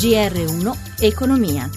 GR1 Economia.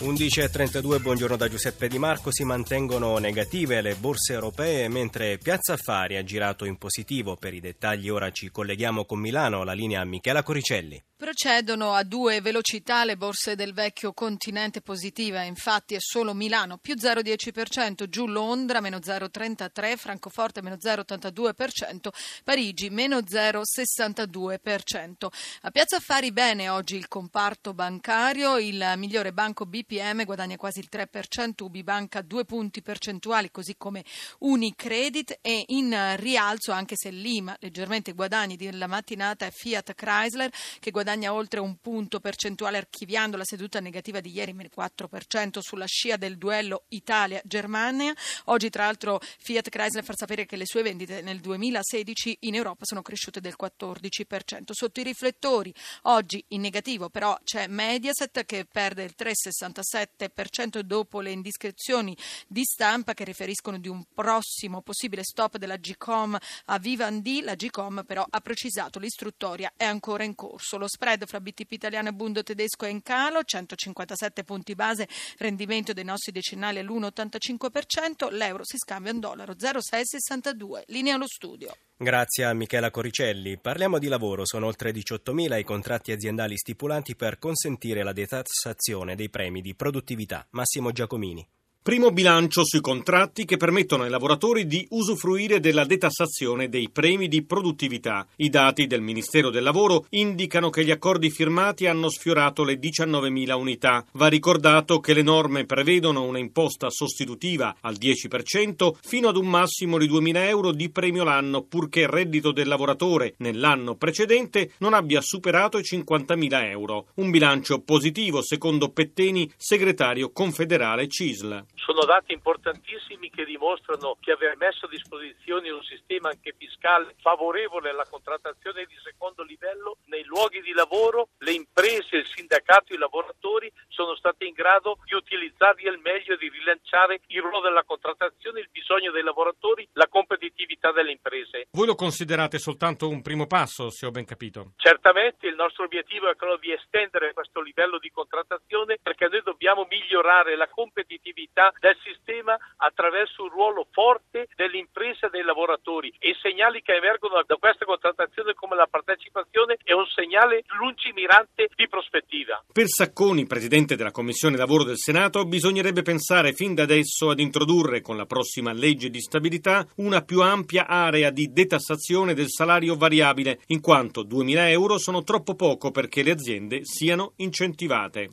11.32, buongiorno da Giuseppe Di Marco. Si mantengono negative le borse europee mentre Piazza Affari ha girato in positivo. Per i dettagli ora ci colleghiamo con Milano, la linea Michela Coricelli. Procedono a due velocità le borse del vecchio continente positiva, infatti è solo Milano più 0,10%, giù Londra meno 0,33%, Francoforte meno 0,82%, Parigi meno 0,62%. A Piazza Affari bene oggi il comparto bancario, il migliore banco BPM guadagna quasi il 3%, Ubibanca due punti percentuali così come Unicredit e in rialzo anche se Lima leggermente guadagni della mattinata è Fiat Chrysler che guadagna guadagna oltre un punto percentuale archiviando la seduta negativa di ieri, meno 4% sulla scia del duello Italia-Germania. Oggi tra l'altro Fiat Chrysler fa sapere che le sue vendite nel 2016 in Europa sono cresciute del 14%. Sotto i riflettori oggi in negativo però c'è Mediaset che perde il 3,67% dopo le indiscrezioni di stampa che riferiscono di un prossimo possibile stop della Gcom a Vivendi. La Gcom però ha precisato l'istruttoria è ancora in corso. Lo spread fra BTP italiano e Bundo tedesco è in calo, 157 punti base, rendimento dei nostri decennali all'1,85%, l'euro si scambia in dollaro 0,662. Linea allo studio. Grazie a Michela Coricelli. Parliamo di lavoro. Sono oltre 18.000 i contratti aziendali stipulati per consentire la detassazione dei premi di produttività. Massimo Giacomini. Primo bilancio sui contratti che permettono ai lavoratori di usufruire della detassazione dei premi di produttività. I dati del Ministero del Lavoro indicano che gli accordi firmati hanno sfiorato le 19.000 unità. Va ricordato che le norme prevedono una imposta sostitutiva al 10% fino ad un massimo di 2.000 euro di premio l'anno, purché il reddito del lavoratore nell'anno precedente non abbia superato i 50.000 euro. Un bilancio positivo, secondo Petteni, segretario confederale CISL. Sono dati importantissimi che dimostrano che aver messo a disposizione un sistema anche fiscale favorevole alla contrattazione di secondo livello nei luoghi di lavoro, le imprese, il sindacato, i lavoratori sono stati in grado di utilizzarli al meglio e di rilanciare il ruolo della contrattazione, il bisogno dei lavoratori, la competitività delle imprese. Voi lo considerate soltanto un primo passo, se ho ben capito? Certamente il nostro obiettivo è quello di estendere questo livello di contrattazione perché noi dobbiamo migliorare la competitività del sistema attraverso un ruolo forte dell'impresa e dei lavoratori e i segnali che emergono da questa contrattazione come la partecipazione è un segnale lungimirante di prospettiva. Per Sacconi, presidente della Commissione Lavoro del Senato, bisognerebbe pensare fin da adesso ad introdurre con la prossima legge di stabilità una più ampia area di detassazione del salario variabile, in quanto 2.000 euro sono troppo poco perché le aziende siano incentivate.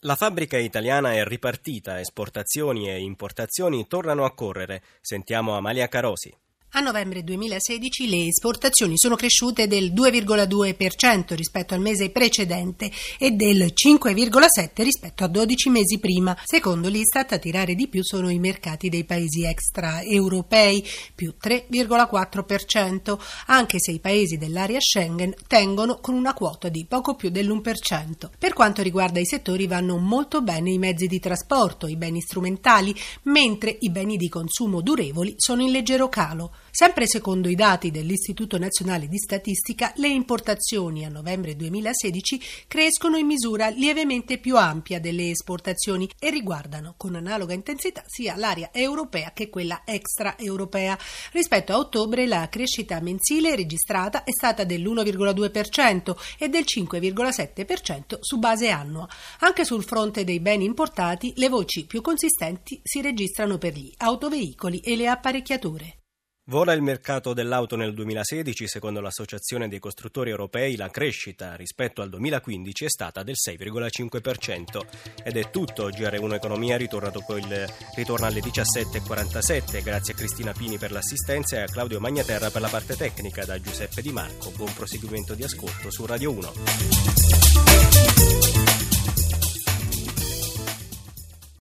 La fabbrica italiana è ripartita, esportazioni e importazioni tornano a correre. Sentiamo Amalia Carosi. A novembre 2016 le esportazioni sono cresciute del 2,2% rispetto al mese precedente e del 5,7% rispetto a 12 mesi prima. Secondo l'Istat a tirare di più sono i mercati dei paesi extraeuropei, più 3,4%, anche se i paesi dell'area Schengen tengono con una quota di poco più dell'1%. Per quanto riguarda i settori vanno molto bene i mezzi di trasporto, i beni strumentali, mentre i beni di consumo durevoli sono in leggero calo. Sempre secondo i dati dell'Istituto Nazionale di Statistica, le importazioni a novembre 2016 crescono in misura lievemente più ampia delle esportazioni e riguardano con analoga intensità sia l'area europea che quella extraeuropea. Rispetto a ottobre la crescita mensile registrata è stata dell'1,2% e del 5,7% su base annua. Anche sul fronte dei beni importati le voci più consistenti si registrano per gli autoveicoli e le apparecchiature. Vola il mercato dell'auto nel 2016, secondo l'Associazione dei costruttori europei la crescita rispetto al 2015 è stata del 6,5%. Ed è tutto, GR1 Economia il, ritorna alle 17.47, grazie a Cristina Pini per l'assistenza e a Claudio Magnaterra per la parte tecnica, da Giuseppe Di Marco. Buon proseguimento di ascolto su Radio 1.